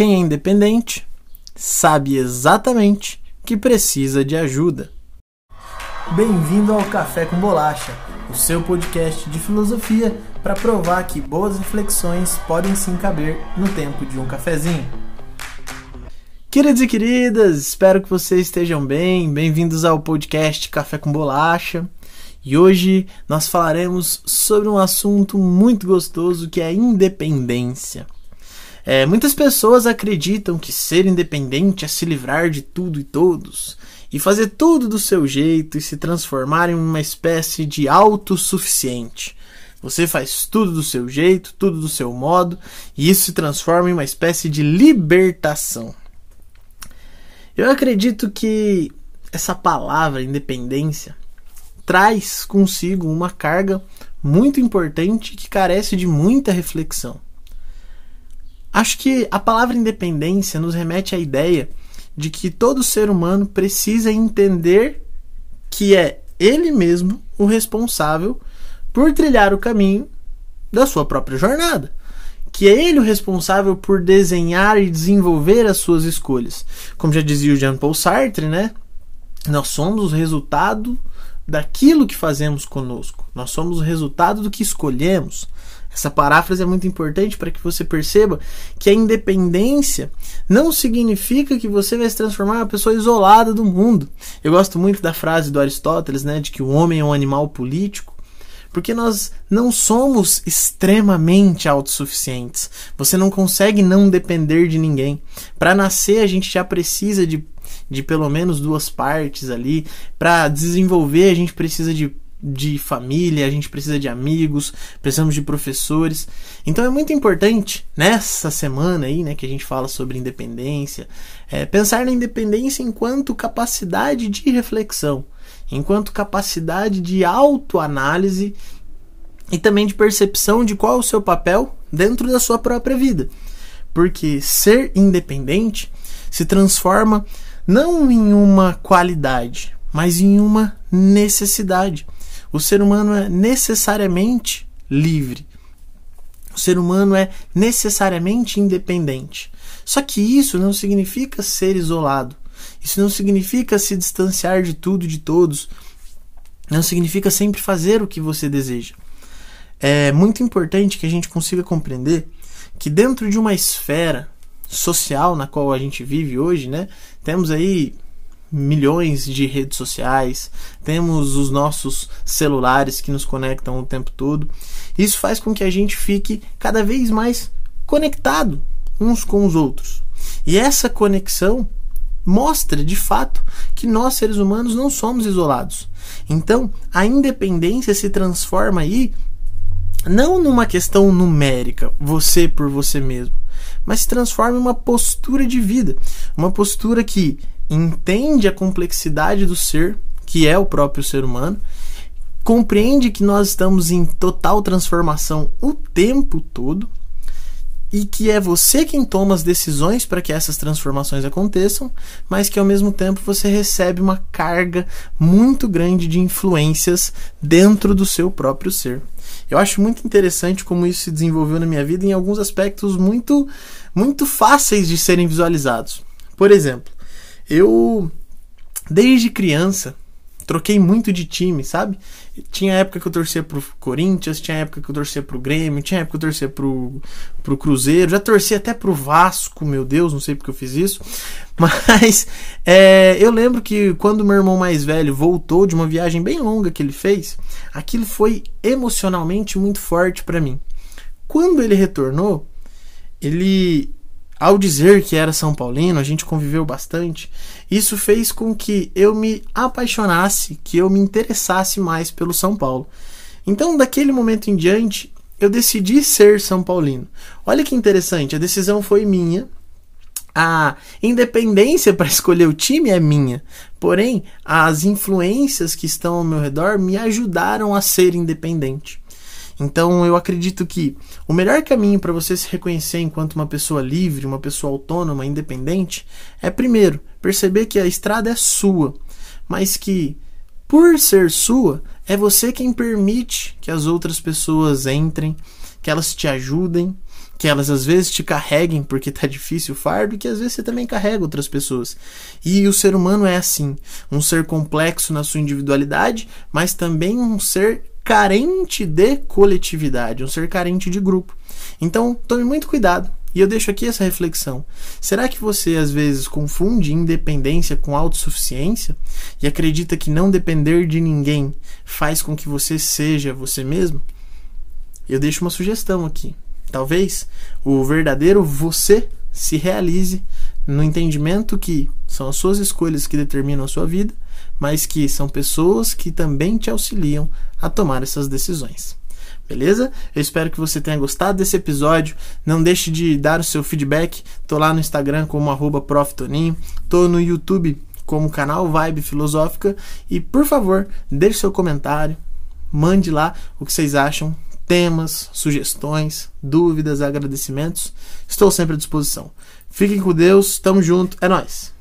Quem é independente sabe exatamente que precisa de ajuda. Bem-vindo ao Café com Bolacha, o seu podcast de filosofia para provar que boas reflexões podem sim caber no tempo de um cafezinho. Queridos e queridas, espero que vocês estejam bem. Bem-vindos ao podcast Café com Bolacha. E hoje nós falaremos sobre um assunto muito gostoso que é a independência. É, muitas pessoas acreditam que ser independente é se livrar de tudo e todos, e fazer tudo do seu jeito e se transformar em uma espécie de autossuficiente. Você faz tudo do seu jeito, tudo do seu modo, e isso se transforma em uma espécie de libertação. Eu acredito que essa palavra independência traz consigo uma carga muito importante que carece de muita reflexão. Acho que a palavra independência nos remete à ideia de que todo ser humano precisa entender que é ele mesmo o responsável por trilhar o caminho da sua própria jornada. Que é ele o responsável por desenhar e desenvolver as suas escolhas. Como já dizia o Jean-Paul Sartre, né? Nós somos o resultado daquilo que fazemos conosco. Nós somos o resultado do que escolhemos. Essa paráfrase é muito importante para que você perceba que a independência não significa que você vai se transformar em uma pessoa isolada do mundo. Eu gosto muito da frase do Aristóteles, né, de que o homem é um animal político, porque nós não somos extremamente autossuficientes. Você não consegue não depender de ninguém. Para nascer, a gente já precisa de de pelo menos duas partes ali. Para desenvolver, a gente precisa de de família, a gente precisa de amigos, precisamos de professores. Então é muito importante nessa semana aí, né, que a gente fala sobre independência, é, pensar na independência enquanto capacidade de reflexão, enquanto capacidade de autoanálise e também de percepção de qual é o seu papel dentro da sua própria vida. Porque ser independente se transforma não em uma qualidade, mas em uma necessidade. O ser humano é necessariamente livre. O ser humano é necessariamente independente. Só que isso não significa ser isolado. Isso não significa se distanciar de tudo e de todos. Não significa sempre fazer o que você deseja. É muito importante que a gente consiga compreender que dentro de uma esfera social na qual a gente vive hoje, né, temos aí milhões de redes sociais, temos os nossos celulares que nos conectam o tempo todo. Isso faz com que a gente fique cada vez mais conectado uns com os outros. E essa conexão mostra de fato que nós seres humanos não somos isolados. Então, a independência se transforma aí não numa questão numérica, você por você mesmo, mas se transforma em uma postura de vida, uma postura que entende a complexidade do ser, que é o próprio ser humano, compreende que nós estamos em total transformação o tempo todo e que é você quem toma as decisões para que essas transformações aconteçam, mas que ao mesmo tempo você recebe uma carga muito grande de influências dentro do seu próprio ser. Eu acho muito interessante como isso se desenvolveu na minha vida em alguns aspectos muito muito fáceis de serem visualizados. Por exemplo, eu, desde criança, troquei muito de time, sabe? Tinha época que eu torcia pro Corinthians, tinha época que eu torcia pro Grêmio, tinha época que eu torcia pro, pro Cruzeiro, já torci até pro Vasco, meu Deus, não sei porque eu fiz isso. Mas é, eu lembro que quando meu irmão mais velho voltou de uma viagem bem longa que ele fez, aquilo foi emocionalmente muito forte para mim. Quando ele retornou, ele ao dizer que era São Paulino, a gente conviveu bastante, isso fez com que eu me apaixonasse, que eu me interessasse mais pelo São Paulo. Então, daquele momento em diante, eu decidi ser São Paulino. Olha que interessante, a decisão foi minha. A independência para escolher o time é minha, porém, as influências que estão ao meu redor me ajudaram a ser independente. Então eu acredito que o melhor caminho para você se reconhecer enquanto uma pessoa livre, uma pessoa autônoma, independente, é primeiro perceber que a estrada é sua, mas que por ser sua, é você quem permite que as outras pessoas entrem, que elas te ajudem, que elas às vezes te carreguem porque tá difícil o fardo, e que às vezes você também carrega outras pessoas. E o ser humano é assim, um ser complexo na sua individualidade, mas também um ser carente de coletividade, um ser carente de grupo. Então, tome muito cuidado. E eu deixo aqui essa reflexão. Será que você às vezes confunde independência com autossuficiência e acredita que não depender de ninguém faz com que você seja você mesmo? Eu deixo uma sugestão aqui. Talvez o verdadeiro você se realize no entendimento que são as suas escolhas que determinam a sua vida, mas que são pessoas que também te auxiliam a tomar essas decisões. Beleza? Eu espero que você tenha gostado desse episódio. Não deixe de dar o seu feedback. Tô lá no Instagram como proftoninho. Tô no YouTube como canal Vibe Filosófica. E por favor, deixe seu comentário. Mande lá o que vocês acham. Temas, sugestões, dúvidas, agradecimentos. Estou sempre à disposição. Fiquem com Deus. Tamo junto. É nóis.